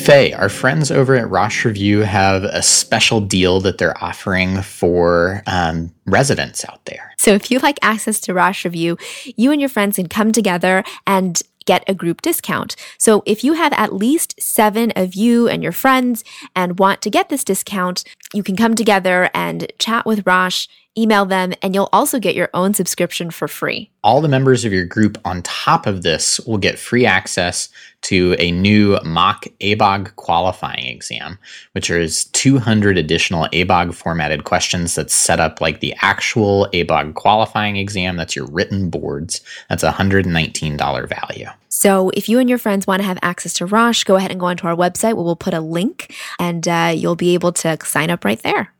Faye, our friends over at Rosh Review have a special deal that they're offering for um, residents out there. So if you like access to Rosh Review, you and your friends can come together and get a group discount. So if you have at least seven of you and your friends and want to get this discount, you can come together and chat with Rosh, email them, and you'll also get your own subscription for free. All the members of your group on top of this will get free access to a new mock ABOG qualifying exam, which is 200 additional ABOG formatted questions that's set up like the actual ABOG qualifying exam. That's your written boards. That's a $119 value. So if you and your friends want to have access to Rosh, go ahead and go onto our website where we'll put a link and uh, you'll be able to sign up right there.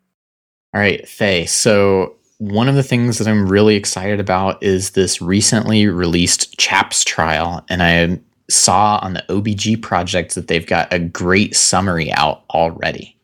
All right, Faye. So one of the things that I'm really excited about is this recently released CHAPS trial. And I saw on the OBG project that they've got a great summary out already.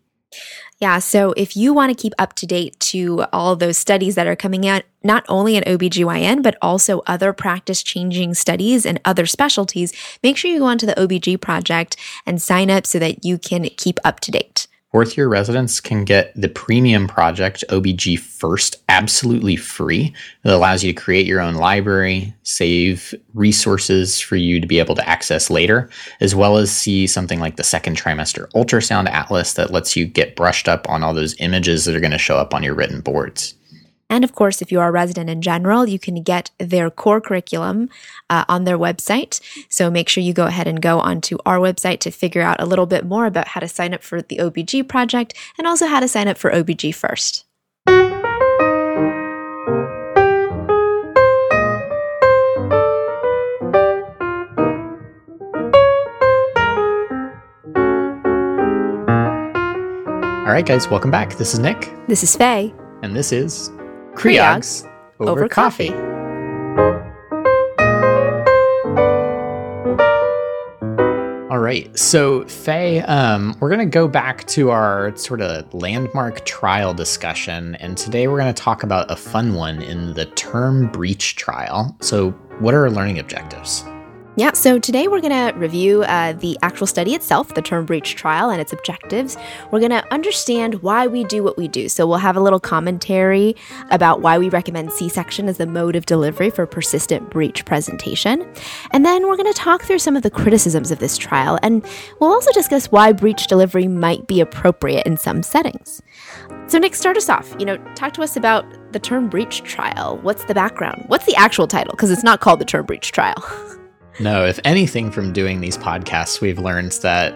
Yeah, so if you want to keep up to date to all those studies that are coming out, not only in OBGYN, but also other practice changing studies and other specialties, make sure you go onto the OBG project and sign up so that you can keep up to date. Fourth year residents can get the premium project OBG First absolutely free. It allows you to create your own library, save resources for you to be able to access later, as well as see something like the second trimester ultrasound atlas that lets you get brushed up on all those images that are going to show up on your written boards. And of course, if you are a resident in general, you can get their core curriculum uh, on their website. So make sure you go ahead and go onto our website to figure out a little bit more about how to sign up for the OBG project and also how to sign up for OBG first. All right, guys, welcome back. This is Nick. This is Faye. And this is Creogs over, over coffee. coffee. Right, so Faye, um, we're going to go back to our sort of landmark trial discussion, and today we're going to talk about a fun one in the term breech trial. So, what are our learning objectives? Yeah, so today we're going to review uh, the actual study itself, the term breech trial, and its objectives. We're going to understand why we do what we do. So we'll have a little commentary about why we recommend C section as the mode of delivery for persistent breech presentation. And then we're going to talk through some of the criticisms of this trial, and we'll also discuss why breech delivery might be appropriate in some settings. So, Nick, start us off. You know, talk to us about the term breech trial. What's the background? What's the actual title? Because it's not called the term breech trial. No, if anything from doing these podcasts, we've learned that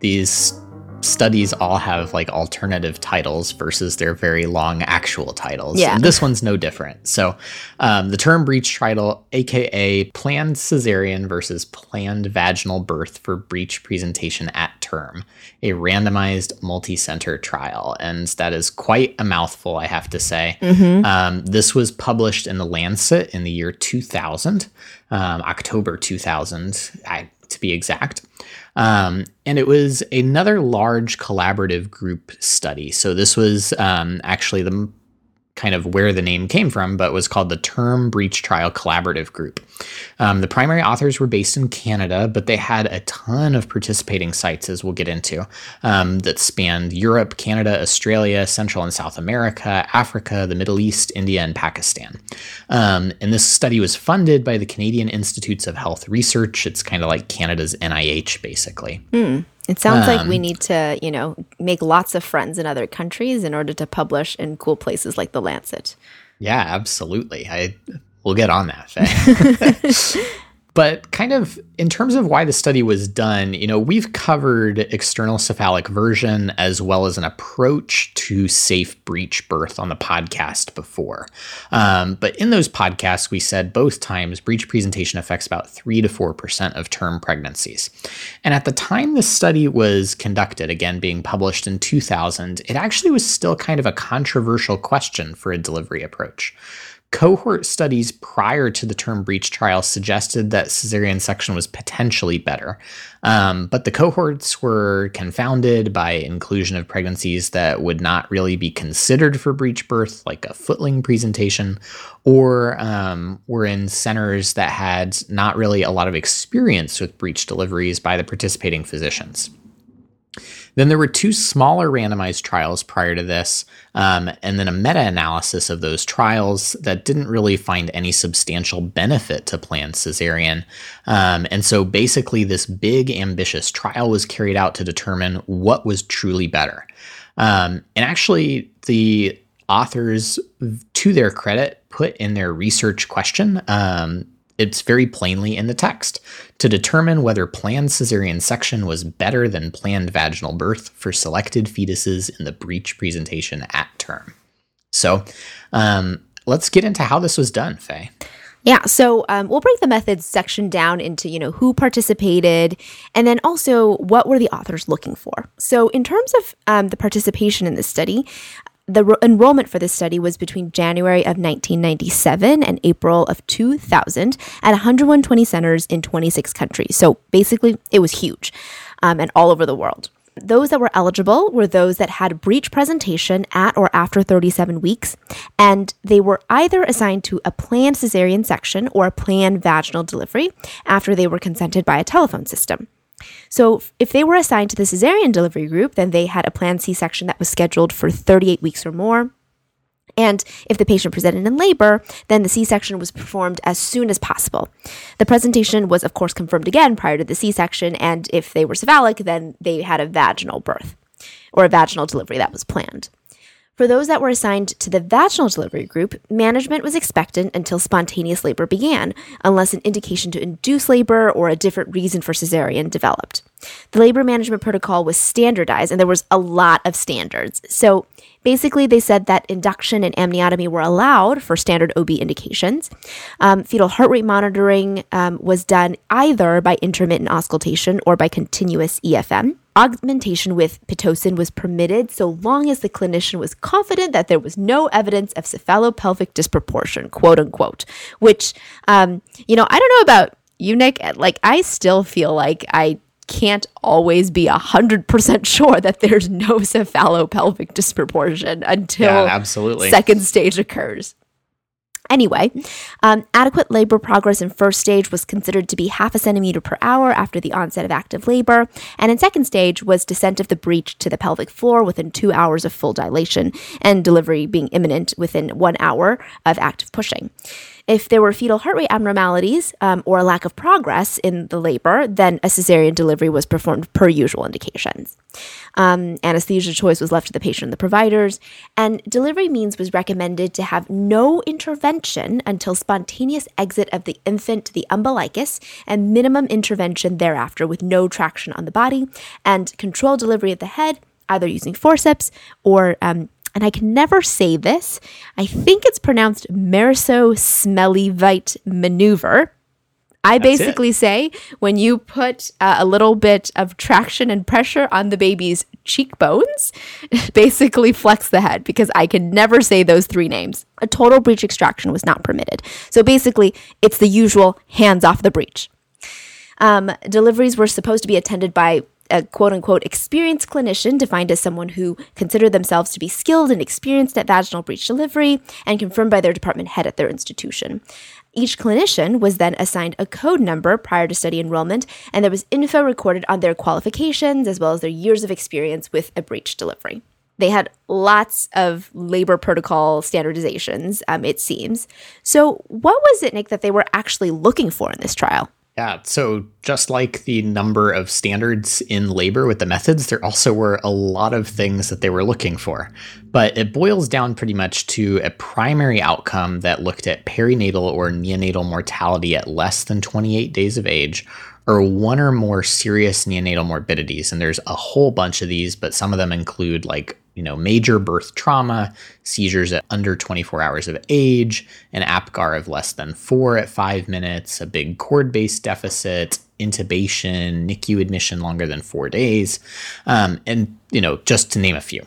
these studies all have like alternative titles versus their very long actual titles. Yeah. And this one's no different. So um, the term breech trial, aka planned cesarean versus planned vaginal birth for breech presentation at term, a randomized multi-center trial. And that is quite a mouthful, I have to say. Mm-hmm. Um, this was published in the Lancet in the year 2000, um, October 2000. I, to be exact. Um, and it was another large collaborative group study. So this was um, actually the kind of where the name came from, but was called the Term Breech Trial Collaborative Group. Um, the primary authors were based in Canada, but they had a ton of participating sites, as we'll get into, um, that spanned Europe, Canada, Australia, Central and South America, Africa, the Middle East, India, and Pakistan. Um, and this study was funded by the Canadian Institutes of Health Research. It's kind of like Canada's NIH, basically. Hmm. It sounds um, like we um, need to, you know, make lots of friends in other countries in order to publish in cool places like the Lancet. Yeah, absolutely. I we'll get on that. But kind of in terms of why the study was done, you know, we've covered external cephalic version as well as an approach to safe breech birth on the podcast before. Um, but in those podcasts, we said both times breech presentation affects about 3 to 4% of term pregnancies. And at the time the study was conducted, again being published in 2000, it actually was still kind of a controversial question for a delivery approach. Cohort studies prior to the term breech trial suggested that cesarean section was potentially better, um, but the cohorts were confounded by inclusion of pregnancies that would not really be considered for breech birth, like a footling presentation, or um, were in centers that had not really a lot of experience with breech deliveries by the participating physicians. Then there were two smaller randomized trials prior to this, um, and then a meta analysis of those trials that didn't really find any substantial benefit to planned cesarean. Um, and so basically, this big, ambitious trial was carried out to determine what was truly better. Um, and actually, the authors, to their credit, put in their research question um, it's very plainly in the text to determine whether planned cesarean section was better than planned vaginal birth for selected fetuses in the breech presentation at term. So um, let's get into how this was done, Faye. Yeah, so um, we'll break the methods section down into you know who participated, and then also what were the authors looking for. So in terms of um, the participation in this study, the ro- enrollment for this study was between January of 1997 and April of 2000 at 120 centers in 26 countries. So basically, it was huge um, and all over the world. Those that were eligible were those that had breech presentation at or after 37 weeks, and they were either assigned to a planned cesarean section or a planned vaginal delivery after they were consented by a telephone system. So, if they were assigned to the cesarean delivery group, then they had a planned C section that was scheduled for 38 weeks or more. And if the patient presented in labor, then the C section was performed as soon as possible. The presentation was, of course, confirmed again prior to the C section, and if they were cephalic, then they had a vaginal birth or a vaginal delivery that was planned. For those that were assigned to the vaginal delivery group, management was expectant until spontaneous labor began, unless an indication to induce labor or a different reason for cesarean developed. The labor management protocol was standardized, and there was a lot of standards. So basically, they said that induction and amniotomy were allowed for standard OB indications. Um, fetal heart rate monitoring um, was done either by intermittent auscultation or by continuous EFM. Augmentation with Pitocin was permitted so long as the clinician was confident that there was no evidence of cephalopelvic disproportion, quote unquote. Which, um, you know, I don't know about you, Nick. Like, I still feel like I can't always be 100% sure that there's no cephalopelvic disproportion until yeah, absolutely. second stage occurs. Anyway, um, adequate labor progress in first stage was considered to be half a centimeter per hour after the onset of active labor, and in second stage was descent of the breech to the pelvic floor within two hours of full dilation, and delivery being imminent within one hour of active pushing. If there were fetal heart rate abnormalities um, or a lack of progress in the labor, then a cesarean delivery was performed per usual indications. Um, anesthesia choice was left to the patient and the providers, and delivery means was recommended to have no intervention until spontaneous exit of the infant to the umbilicus and minimum intervention thereafter with no traction on the body, and controlled delivery of the head, either using forceps or um, and I can never say this. I think it's pronounced Mauriceau maneuver. I That's basically it. say when you put uh, a little bit of traction and pressure on the baby's cheekbones, basically flex the head because I can never say those three names. A total breech extraction was not permitted. So basically, it's the usual hands off the breech. Um, deliveries were supposed to be attended by a quote unquote experienced clinician defined as someone who considered themselves to be skilled and experienced at vaginal breech delivery and confirmed by their department head at their institution. Each clinician was then assigned a code number prior to study enrollment, and there was info recorded on their qualifications as well as their years of experience with a breech delivery. They had lots of labor protocol standardizations, um, it seems. So, what was it, Nick, that they were actually looking for in this trial? Yeah, so just like the number of standards in labor with the methods, there also were a lot of things that they were looking for. But it boils down pretty much to a primary outcome that looked at perinatal or neonatal mortality at less than 28 days of age, or one or more serious neonatal morbidities. And there's a whole bunch of these, but some of them include like you know, major birth trauma, seizures at under 24 hours of age, an APGAR of less than four at five minutes, a big cord base deficit, intubation, NICU admission longer than four days, um, and, you know, just to name a few.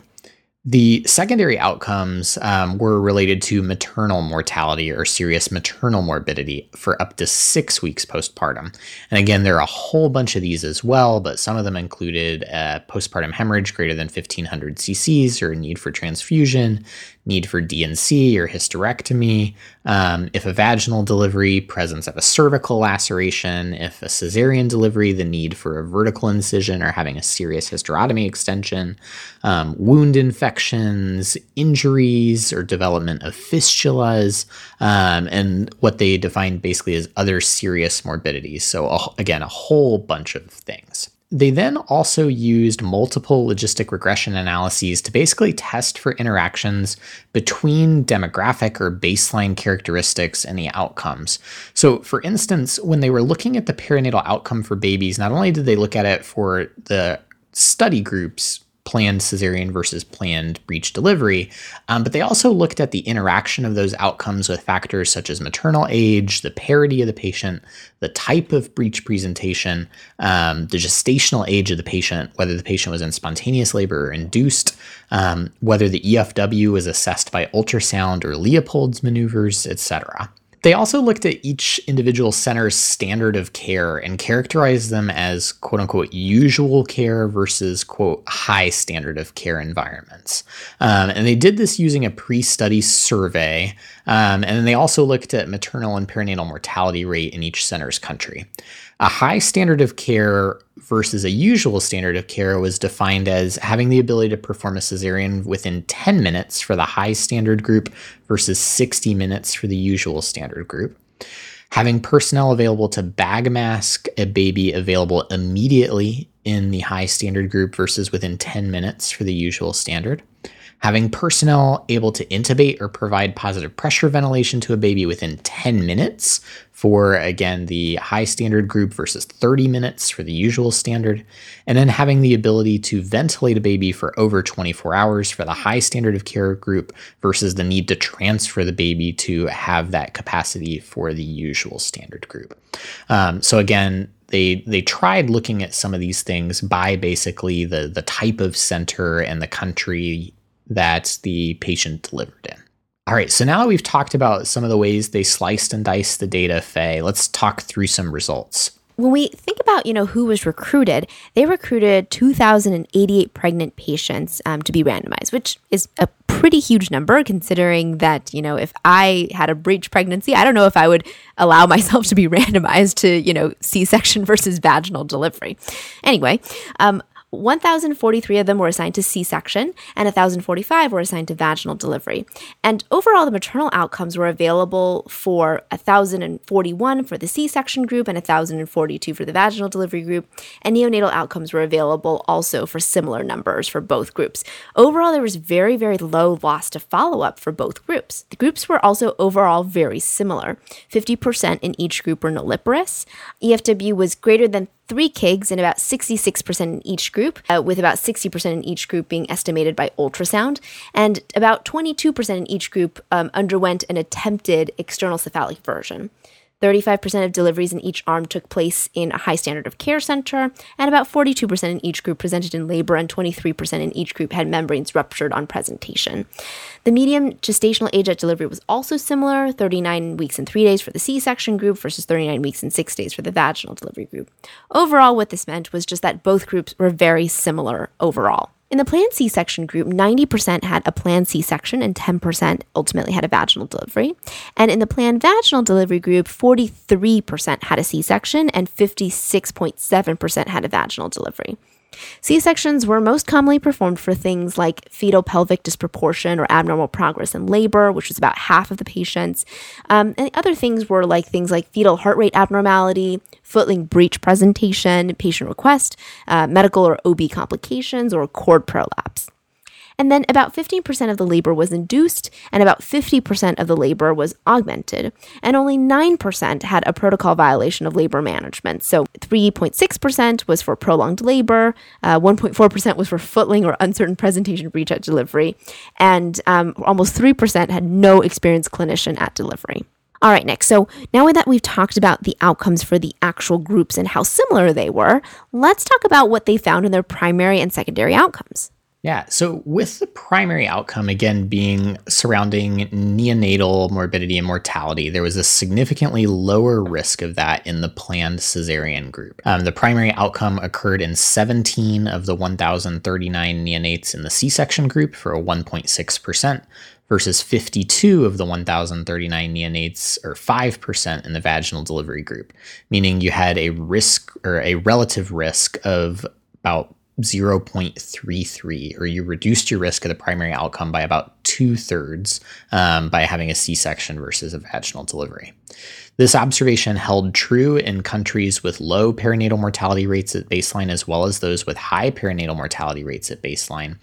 The secondary outcomes um, were related to maternal mortality or serious maternal morbidity for up to six weeks postpartum. And again, there are a whole bunch of these as well, but some of them included uh, postpartum hemorrhage greater than 1500 cc's or need for transfusion, need for D&C or hysterectomy, um, if a vaginal delivery, presence of a cervical laceration, if a cesarean delivery, the need for a vertical incision or having a serious hysterotomy extension, um, wound infections, injuries, or development of fistulas, um, and what they define basically as other serious morbidities. So, again, a whole bunch of things. They then also used multiple logistic regression analyses to basically test for interactions between demographic or baseline characteristics and the outcomes. So, for instance, when they were looking at the perinatal outcome for babies, not only did they look at it for the study groups planned cesarean versus planned breech delivery, um, but they also looked at the interaction of those outcomes with factors such as maternal age, the parity of the patient, the type of breech presentation, um, the gestational age of the patient, whether the patient was in spontaneous labor or induced, um, whether the EFW was assessed by ultrasound or Leopold's maneuvers, etc. They also looked at each individual center's standard of care and characterized them as quote unquote usual care versus quote high standard of care environments. Um, and they did this using a pre study survey. Um, and then they also looked at maternal and perinatal mortality rate in each center's country. A high standard of care versus a usual standard of care was defined as having the ability to perform a cesarean within 10 minutes for the high standard group versus 60 minutes for the usual standard group. Having personnel available to bag mask a baby available immediately in the high standard group versus within 10 minutes for the usual standard having personnel able to intubate or provide positive pressure ventilation to a baby within 10 minutes for, again, the high standard group versus 30 minutes for the usual standard, and then having the ability to ventilate a baby for over 24 hours for the high standard of care group versus the need to transfer the baby to have that capacity for the usual standard group. Um, so, again, they they tried looking at some of these things by basically the the type of center and the country that the patient delivered in. All right, so now that we've talked about some of the ways they sliced and diced the data, Faye, let's talk through some results. When we think about, you know, who was recruited, they recruited 2,088 pregnant patients um, to be randomized, which is a pretty huge number considering that, you know, if I had a breech pregnancy, I don't know if I would allow myself to be randomized to, you know, C section versus vaginal delivery. Anyway, um, 1,043 of them were assigned to C section, and 1,045 were assigned to vaginal delivery. And overall, the maternal outcomes were available for 1,041 for the C section group and 1,042 for the vaginal delivery group. And neonatal outcomes were available also for similar numbers for both groups. Overall, there was very, very low loss to follow up for both groups. The groups were also overall very similar 50% in each group were nulliparous. EFW was greater than three KIGs and about 66% in each group, uh, with about 60% in each group being estimated by ultrasound. And about 22% in each group um, underwent an attempted external cephalic version. 35% of deliveries in each arm took place in a high standard of care center, and about 42% in each group presented in labor, and 23% in each group had membranes ruptured on presentation. The median gestational age at delivery was also similar 39 weeks and 3 days for the C section group versus 39 weeks and 6 days for the vaginal delivery group. Overall, what this meant was just that both groups were very similar overall. In the planned C section group, 90% had a planned C section and 10% ultimately had a vaginal delivery. And in the planned vaginal delivery group, 43% had a C section and 56.7% had a vaginal delivery. C sections were most commonly performed for things like fetal pelvic disproportion or abnormal progress in labor, which was about half of the patients. Um, and other things were like things like fetal heart rate abnormality, footling breech presentation, patient request, uh, medical or OB complications, or cord prolapse. And then about 15% of the labor was induced, and about 50% of the labor was augmented. And only 9% had a protocol violation of labor management. So 3.6% was for prolonged labor, uh, 1.4% was for footling or uncertain presentation breech at delivery, and um, almost 3% had no experienced clinician at delivery. All right, Nick. So now that we've talked about the outcomes for the actual groups and how similar they were, let's talk about what they found in their primary and secondary outcomes. Yeah. So, with the primary outcome again being surrounding neonatal morbidity and mortality, there was a significantly lower risk of that in the planned cesarean group. Um, the primary outcome occurred in 17 of the 1,039 neonates in the C section group for a 1.6%, versus 52 of the 1,039 neonates, or 5% in the vaginal delivery group, meaning you had a risk or a relative risk of about 0.33, or you reduced your risk of the primary outcome by about two thirds um, by having a C section versus a vaginal delivery. This observation held true in countries with low perinatal mortality rates at baseline as well as those with high perinatal mortality rates at baseline.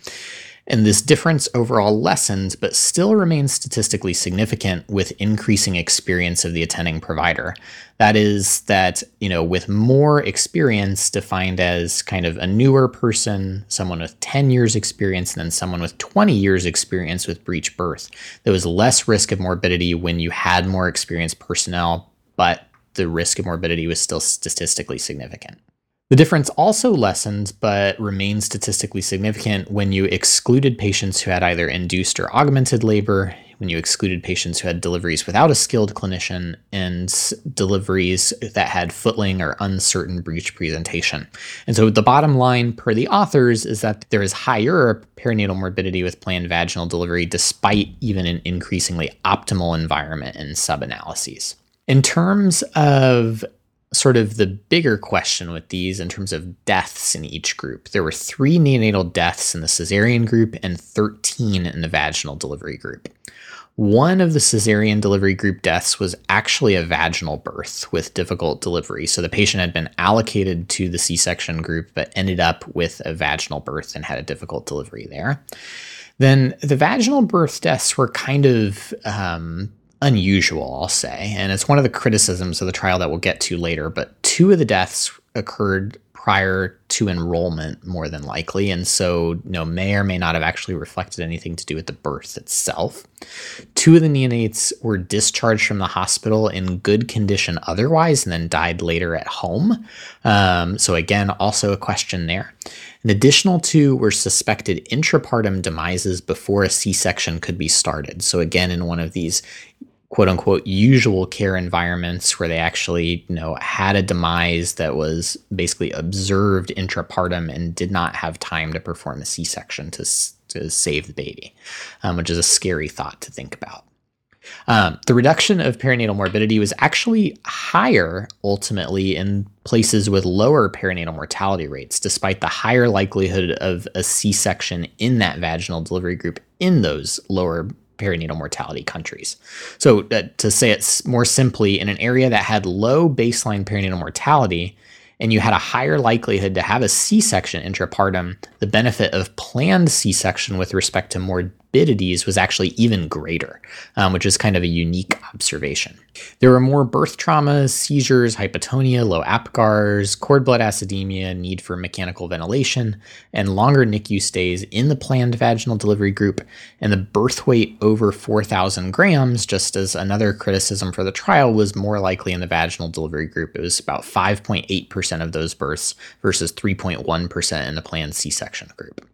And this difference overall lessens, but still remains statistically significant with increasing experience of the attending provider. That is, that, you know, with more experience defined as kind of a newer person, someone with 10 years experience, than someone with 20 years experience with breech birth, there was less risk of morbidity when you had more experienced personnel, but the risk of morbidity was still statistically significant. The difference also lessens, but remains statistically significant when you excluded patients who had either induced or augmented labor, when you excluded patients who had deliveries without a skilled clinician, and deliveries that had footling or uncertain breech presentation. And so the bottom line per the authors is that there is higher perinatal morbidity with planned vaginal delivery despite even an increasingly optimal environment in sub analyses. In terms of sort of the bigger question with these in terms of deaths in each group. There were three neonatal deaths in the cesarean group and 13 in the vaginal delivery group. One of the cesarean delivery group deaths was actually a vaginal birth with difficult delivery. So the patient had been allocated to the C section group, but ended up with a vaginal birth and had a difficult delivery there. Then the vaginal birth deaths were kind of um, unusual, I'll say. And it's one of the criticisms of the trial that we'll get to later. But two of the deaths occurred prior to enrollment, more than likely. And so, you know, may or may not have actually reflected anything to do with the birth itself. Two of the neonates were discharged from the hospital in good condition otherwise and then died later at home. Um, so, again, also a question there. An additional two were suspected intrapartum demises before a C section could be started. So, again, in one of these quote unquote usual care environments where they actually you know had a demise that was basically observed intrapartum and did not have time to perform a c-section to, to save the baby um, which is a scary thought to think about. Um, the reduction of perinatal morbidity was actually higher ultimately in places with lower perinatal mortality rates, despite the higher likelihood of a C section in that vaginal delivery group in those lower perinatal mortality countries. So, uh, to say it more simply, in an area that had low baseline perinatal mortality, and you had a higher likelihood to have a C section intrapartum, the benefit of planned C section with respect to more morbidities was actually even greater, um, which is kind of a unique observation. There were more birth traumas, seizures, hypotonia, low APGARs, cord blood acidemia, need for mechanical ventilation, and longer NICU stays in the planned vaginal delivery group, and the birth weight over 4,000 grams, just as another criticism for the trial, was more likely in the vaginal delivery group. It was about 5.8% of those births versus 3.1% in the planned C section group.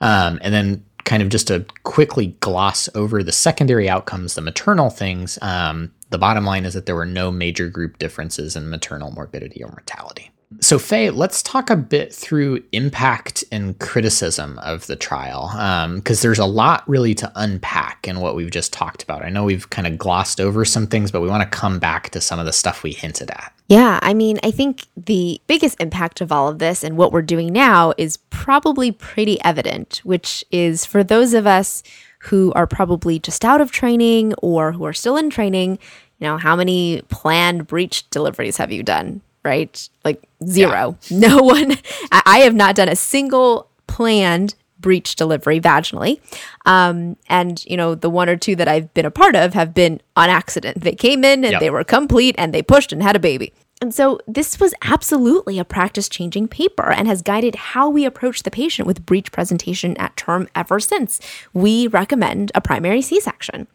Um, and then kind of just to quickly gloss over the secondary outcomes, the maternal things, um, the bottom line is that there were no major group differences in maternal morbidity or mortality. So, Faye, let's talk a bit through impact and criticism of the trial, because um, there's a lot really to unpack in what we've just talked about. I know we've kind of glossed over some things, but we want to come back to some of the stuff we hinted at. Yeah, I mean, I think the biggest impact of all of this and what we're doing now is probably pretty evident, which is for those of us who are probably just out of training or who are still in training, you know, how many planned breech deliveries have you done? Right? Like zero. Yeah. No one, I have not done a single planned breech delivery vaginally. Um, and, you know, the one or two that I've been a part of have been on accident. They came in and yep. they were complete and they pushed and had a baby. And so this was absolutely a practice changing paper and has guided how we approach the patient with breech presentation at term ever since. We recommend a primary C section.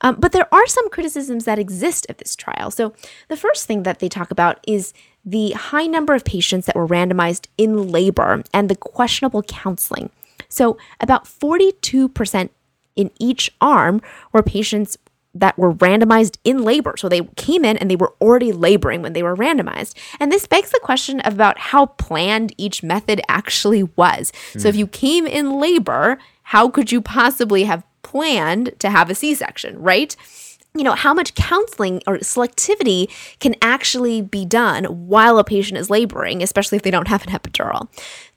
Um, but there are some criticisms that exist of this trial. So, the first thing that they talk about is the high number of patients that were randomized in labor and the questionable counseling. So, about 42% in each arm were patients that were randomized in labor. So they came in and they were already laboring when they were randomized. And this begs the question about how planned each method actually was. Mm. So if you came in labor, how could you possibly have planned to have a C section, right? you know, how much counseling or selectivity can actually be done while a patient is laboring, especially if they don't have an epidural.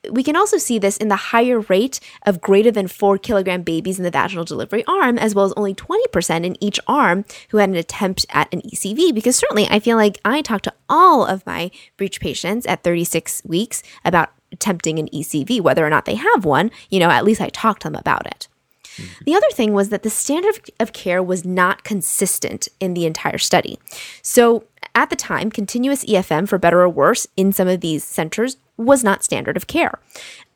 We can also see this in the higher rate of greater than four kilogram babies in the vaginal delivery arm, as well as only 20% in each arm who had an attempt at an ECV. Because certainly I feel like I talk to all of my breech patients at 36 weeks about attempting an ECV, whether or not they have one, you know, at least I talk to them about it. The other thing was that the standard of care was not consistent in the entire study. So, at the time, continuous EFM, for better or worse, in some of these centers was not standard of care.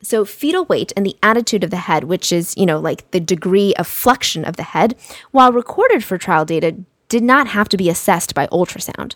So, fetal weight and the attitude of the head, which is, you know, like the degree of flexion of the head, while recorded for trial data, did not have to be assessed by ultrasound.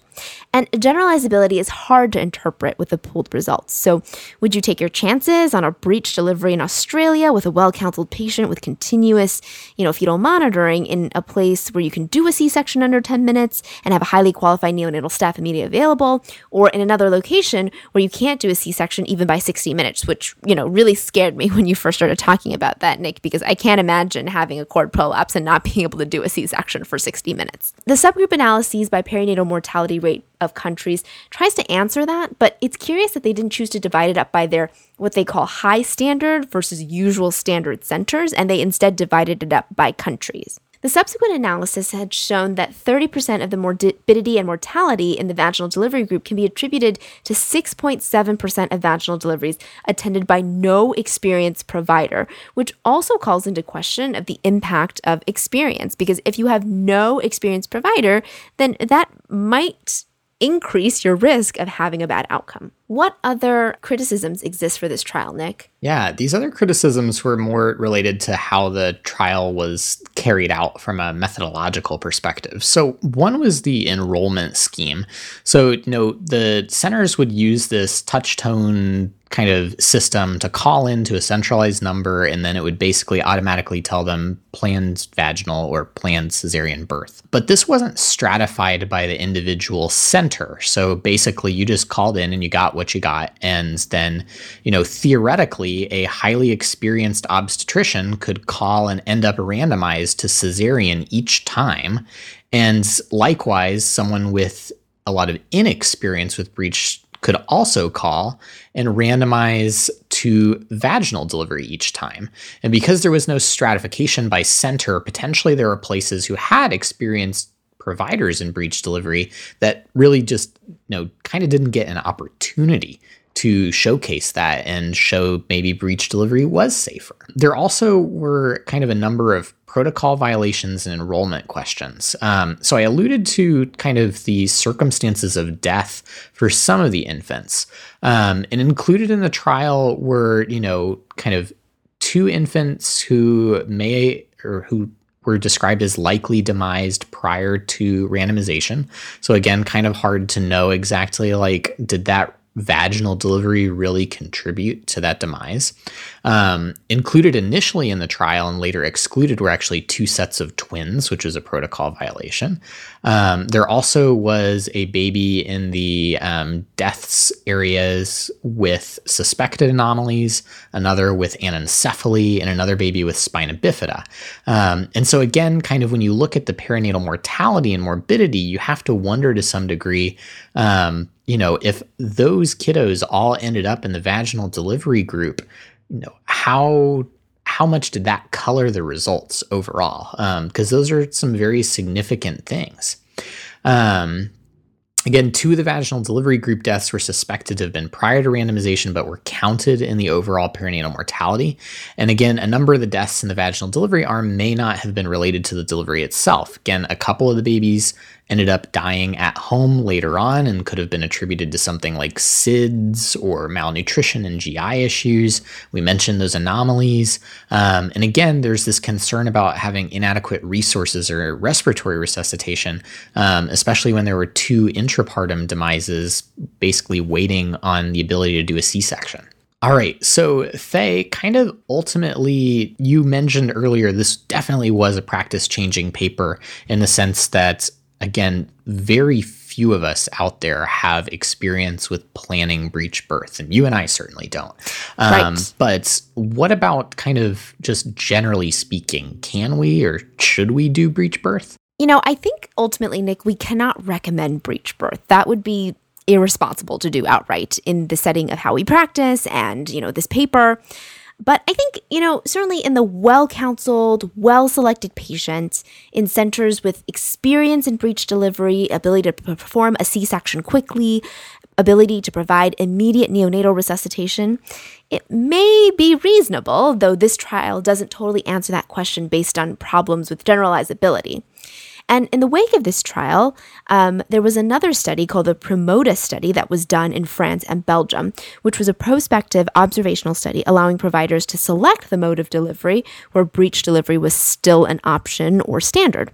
And generalizability is hard to interpret with the pooled results. So, would you take your chances on a breech delivery in Australia with a well-counseled patient with continuous, you know, fetal monitoring in a place where you can do a C-section under 10 minutes and have a highly qualified neonatal staff immediately available, or in another location where you can't do a C-section even by 60 minutes, which, you know, really scared me when you first started talking about that, Nick, because I can't imagine having a cord prolapse and not being able to do a C-section for 60 minutes. The subgroup analyses by perinatal mortality rate of countries tries to answer that, but it's curious that they didn't choose to divide it up by their what they call high standard versus usual standard centers, and they instead divided it up by countries. The subsequent analysis had shown that 30% of the morbidity and mortality in the vaginal delivery group can be attributed to 6.7% of vaginal deliveries attended by no experienced provider, which also calls into question of the impact of experience because if you have no experienced provider, then that might increase your risk of having a bad outcome. What other criticisms exist for this trial, Nick? Yeah, these other criticisms were more related to how the trial was carried out from a methodological perspective. So, one was the enrollment scheme. So, you know, the centers would use this touch tone kind of system to call into a centralized number and then it would basically automatically tell them planned vaginal or planned cesarean birth. But this wasn't stratified by the individual center. So basically you just called in and you got what you got and then, you know, theoretically a highly experienced obstetrician could call and end up randomized to cesarean each time. And likewise, someone with a lot of inexperience with breech could also call and randomize to vaginal delivery each time. And because there was no stratification by center, potentially there were places who had experienced providers in breech delivery that really just, you know, kind of didn't get an opportunity to showcase that and show maybe breech delivery was safer. There also were kind of a number of protocol violations and enrollment questions. Um, so I alluded to kind of the circumstances of death for some of the infants. Um, and included in the trial were, you know, kind of two infants who may or who were described as likely demised prior to randomization. So again, kind of hard to know exactly like did that vaginal delivery really contribute to that demise. Um, included initially in the trial and later excluded were actually two sets of twins, which was a protocol violation. Um, there also was a baby in the um, deaths areas with suspected anomalies, another with anencephaly, and another baby with spina bifida. Um, and so, again, kind of when you look at the perinatal mortality and morbidity, you have to wonder to some degree um, you know, if those kiddos all ended up in the vaginal delivery group, you know, how how much did that color the results overall? Because um, those are some very significant things. Um, Again, two of the vaginal delivery group deaths were suspected to have been prior to randomization, but were counted in the overall perinatal mortality. And again, a number of the deaths in the vaginal delivery arm may not have been related to the delivery itself. Again, a couple of the babies ended up dying at home later on and could have been attributed to something like SIDS or malnutrition and GI issues. We mentioned those anomalies. Um, and again, there's this concern about having inadequate resources or respiratory resuscitation, um, especially when there were two intrapartum demises basically waiting on the ability to do a C section. All right. So, Faye, kind of ultimately, you mentioned earlier, this definitely was a practice changing paper in the sense that, again, very few of us out there have experience with planning breech birth, and you and I certainly don't. Um, right. But what about kind of just generally speaking? Can we or should we do breech birth? You know, I think ultimately, Nick, we cannot recommend breech birth. That would be irresponsible to do outright in the setting of how we practice and, you know, this paper. But I think, you know, certainly in the well counseled, well selected patients in centers with experience in breech delivery, ability to perform a C section quickly, ability to provide immediate neonatal resuscitation, it may be reasonable, though this trial doesn't totally answer that question based on problems with generalizability. And in the wake of this trial, um, there was another study called the PREMODA study that was done in France and Belgium, which was a prospective observational study allowing providers to select the mode of delivery where breech delivery was still an option or standard.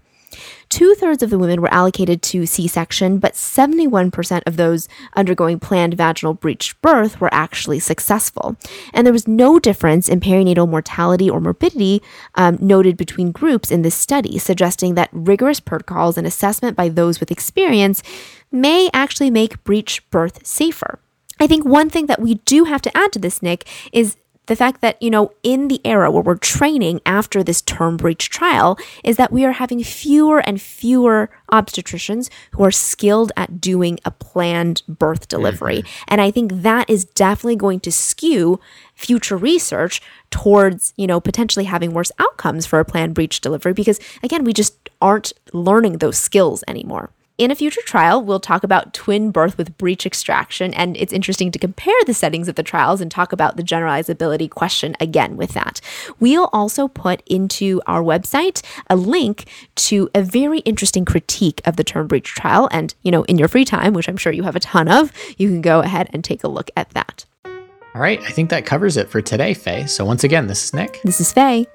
Two thirds of the women were allocated to C section, but 71% of those undergoing planned vaginal breech birth were actually successful. And there was no difference in perinatal mortality or morbidity um, noted between groups in this study, suggesting that rigorous protocols and assessment by those with experience may actually make breech birth safer. I think one thing that we do have to add to this, Nick, is the fact that, you know, in the era where we're training after this term breech trial, is that we are having fewer and fewer obstetricians who are skilled at doing a planned birth delivery. Mm-hmm. And I think that is definitely going to skew future research towards, you know, potentially having worse outcomes for a planned breech delivery because, again, we just aren't learning those skills anymore. In a future trial, we'll talk about twin birth with breech extraction, and it's interesting to compare the settings of the trials and talk about the generalizability question again with that. We'll also put into our website a link to a very interesting critique of the term breech trial, and you know, in your free time, which I'm sure you have a ton of, you can go ahead and take a look at that. All right, I think that covers it for today, Faye. So once again, this is Nick. This is Faye.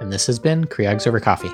And this has been Creogs Over Coffee.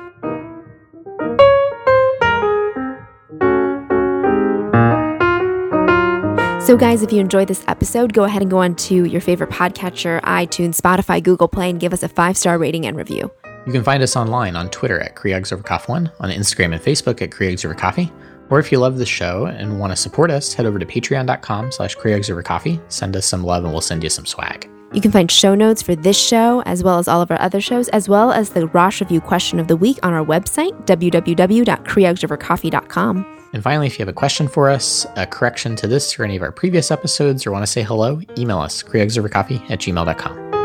So, guys, if you enjoyed this episode, go ahead and go on to your favorite podcatcher, iTunes, Spotify, Google Play, and give us a five star rating and review. You can find us online on Twitter at CreogsoverCoffee1, on Instagram and Facebook at CreogsoverCoffee. Or if you love the show and want to support us, head over to patreon.com slash Coffee. Send us some love and we'll send you some swag. You can find show notes for this show, as well as all of our other shows, as well as the Rosh Review question of the week on our website, www.creogsovercoffee.com. And finally, if you have a question for us, a correction to this or any of our previous episodes, or want to say hello, email us, creogsovercoffee at gmail.com.